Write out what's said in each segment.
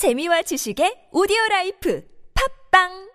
재미와 지식의 오디오 라이프. 팝빵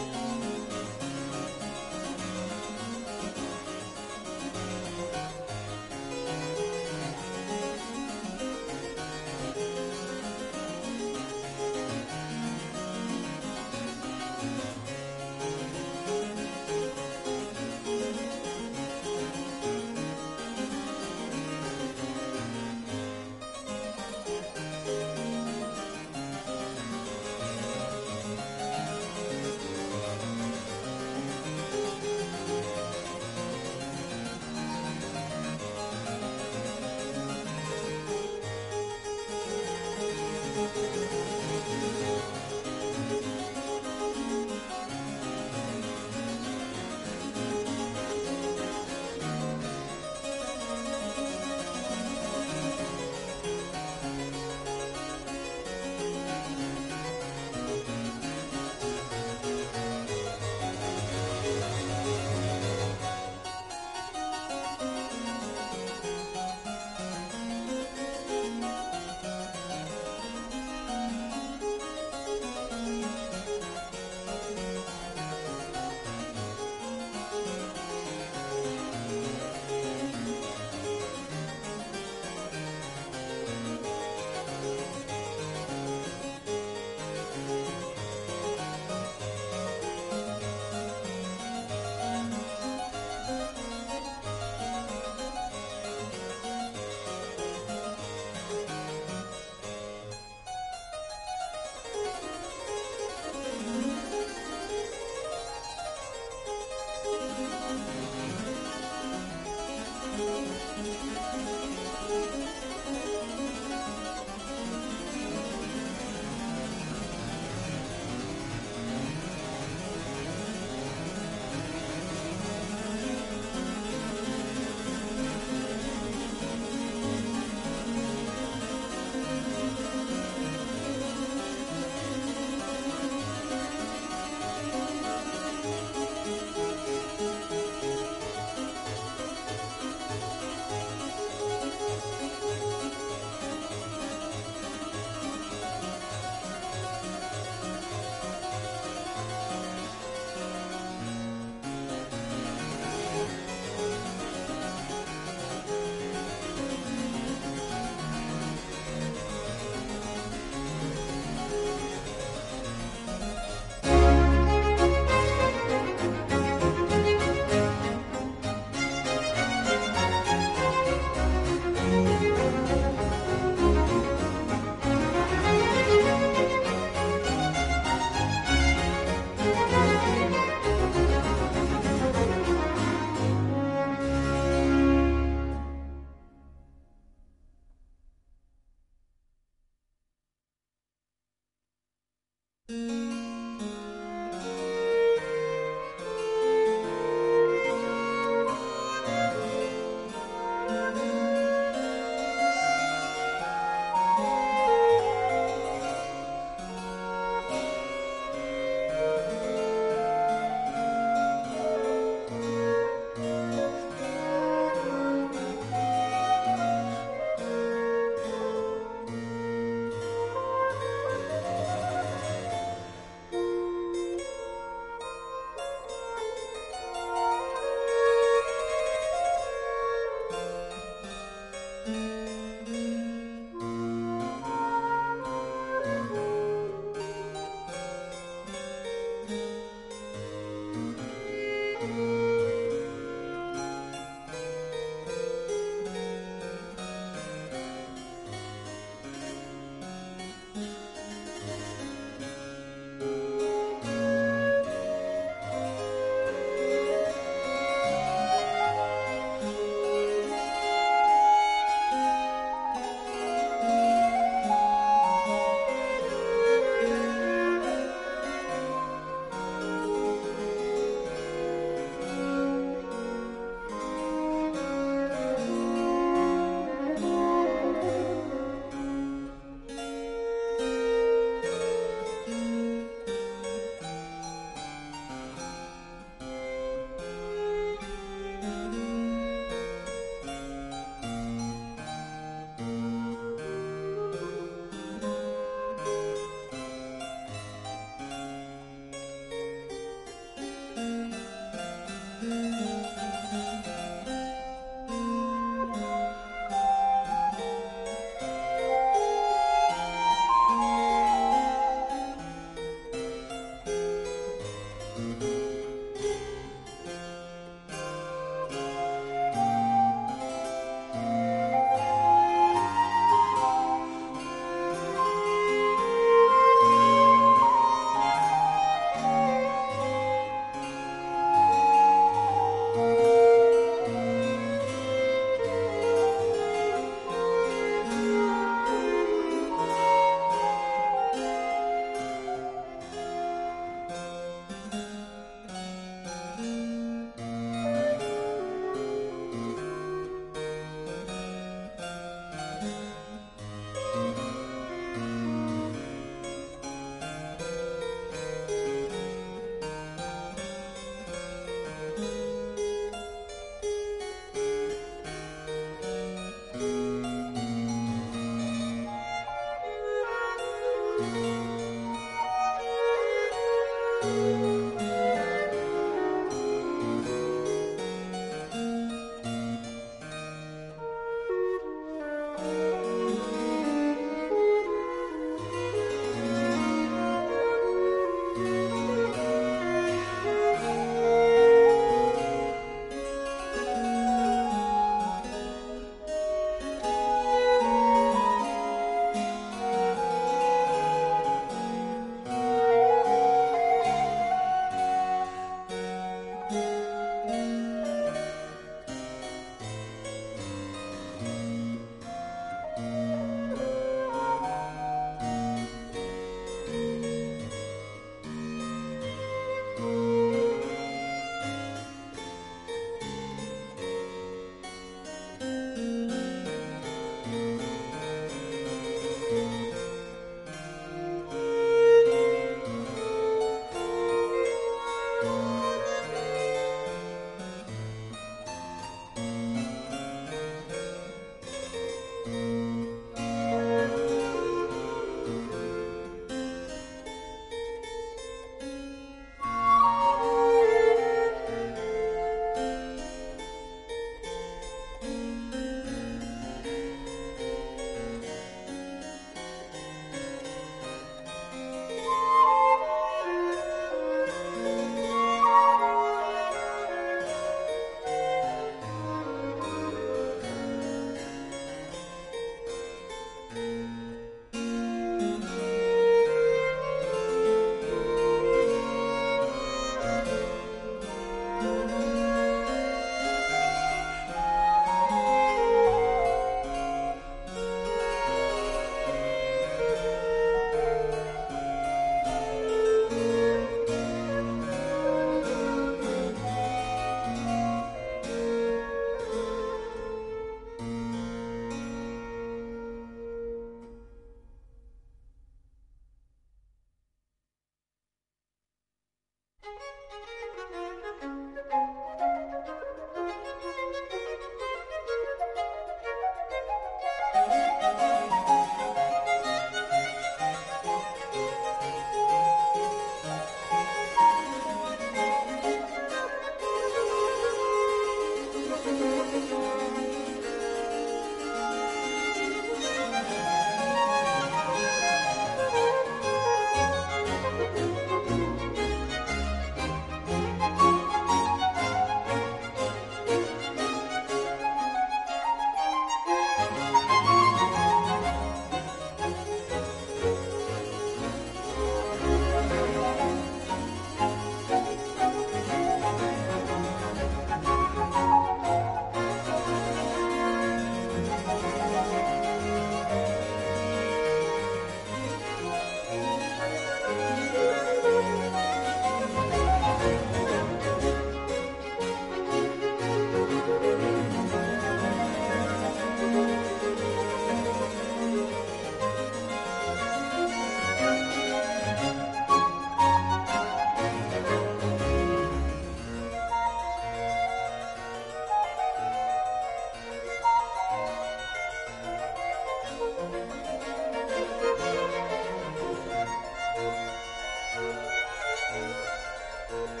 Thank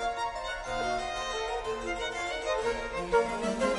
you.